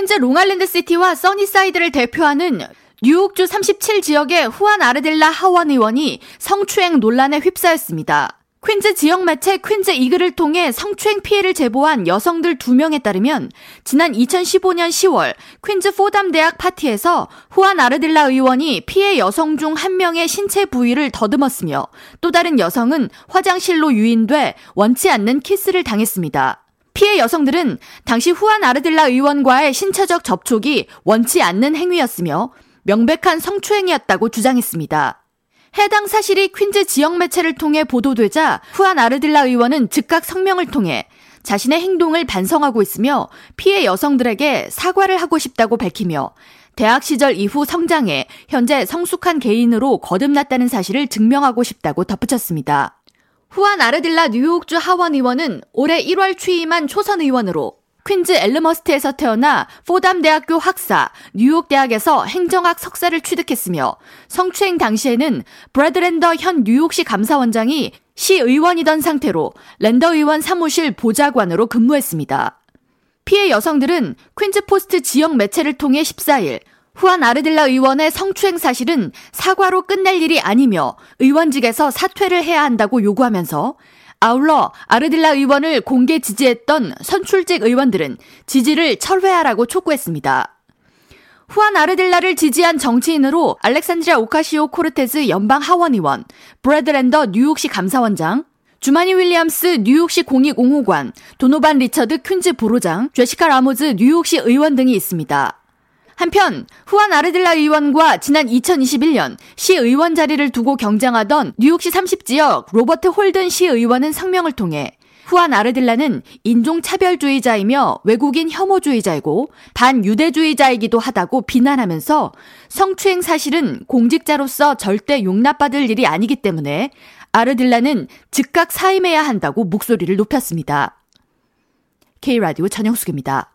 퀸즈 롱아일랜드 시티와 써니사이드를 대표하는 뉴욕주 37지역의 후안 아르딜라 하원 의원이 성추행 논란에 휩싸였습니다. 퀸즈 지역 매체 퀸즈 이글을 통해 성추행 피해를 제보한 여성들 2명에 따르면 지난 2015년 10월 퀸즈 포담 대학 파티에서 후안 아르딜라 의원이 피해 여성 중 한 명의 신체 부위를 더듬었으며 또 다른 여성은 화장실로 유인돼 원치 않는 키스를 당했습니다. 피해 여성들은 당시 후안 아르델라 의원과의 신체적 접촉이 원치 않는 행위였으며 명백한 성추행이었다고 주장했습니다. 해당 사실이 퀸즈 지역 매체를 통해 보도되자 후안 아르딜라 의원은 즉각 성명을 통해 자신의 행동을 반성하고 있으며 피해 여성들에게 사과를 하고 싶다고 밝히며 대학 시절 이후 성장해 현재 성숙한 개인으로 거듭났다는 사실을 증명하고 싶다고 덧붙였습니다. 후안 아르딜라 뉴욕주 하원 의원은 올해 1월 취임한 초선 의원으로 퀸즈 엘머스트에서 태어나 포담 대학교 학사, 뉴욕 대학에서 행정학 석사를 취득했으며 성추행 당시에는 브래드 랜더 현 뉴욕시 감사원장이 시 의원이던 상태로 랜더 의원 사무실 보좌관으로 근무했습니다. 피해 여성들은 퀸즈 포스트 지역 매체를 통해 14일 후안 아르딜라 의원의 성추행 사실은 사과로 끝낼 일이 아니며 의원직에서 사퇴를 해야 한다고 요구하면서 아울러 아르딜라 의원을 공개 지지했던 선출직 의원들은 지지를 철회하라고 촉구했습니다. 후안 아르딜라를 지지한 정치인으로 알렉산드리아 오카시오 코르테즈 연방 하원 의원, 브래드랜더 뉴욕시 감사원장, 주마니 윌리엄스 뉴욕시 공익 옹호관, 도노반 리처드 퀸즈 보로장, 제시카 라모즈 뉴욕시 의원 등이 있습니다. 한편 후안 아르딜라 의원과 지난 2021년 시의원 자리를 두고 경쟁하던 뉴욕시 30지역 로버트 홀든 시의원은 성명을 통해 후안 아르딜라는 인종차별주의자이며 외국인 혐오주의자이고 반유대주의자이기도 하다고 비난하면서 성추행 사실은 공직자로서 절대 용납받을 일이 아니기 때문에 아르딜라는 즉각 사임해야 한다고 목소리를 높였습니다. K라디오 전영숙입니다.